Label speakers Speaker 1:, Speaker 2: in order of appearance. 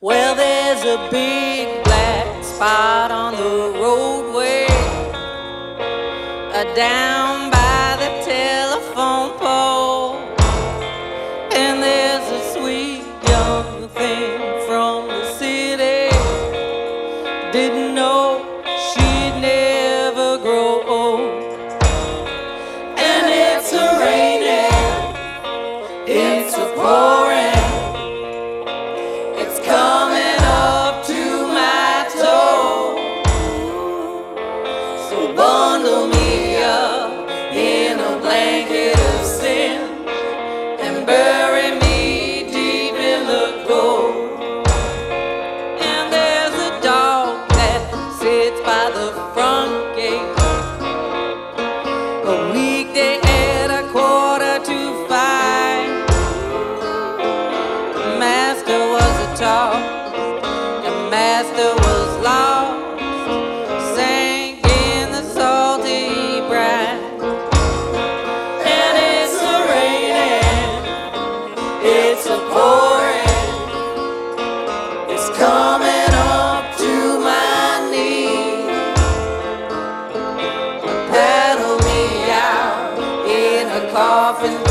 Speaker 1: Well, there's a big black spot on the roadway, uh, down by the telephone pole, and there's a sweet young thing from the city, didn't know. coffin.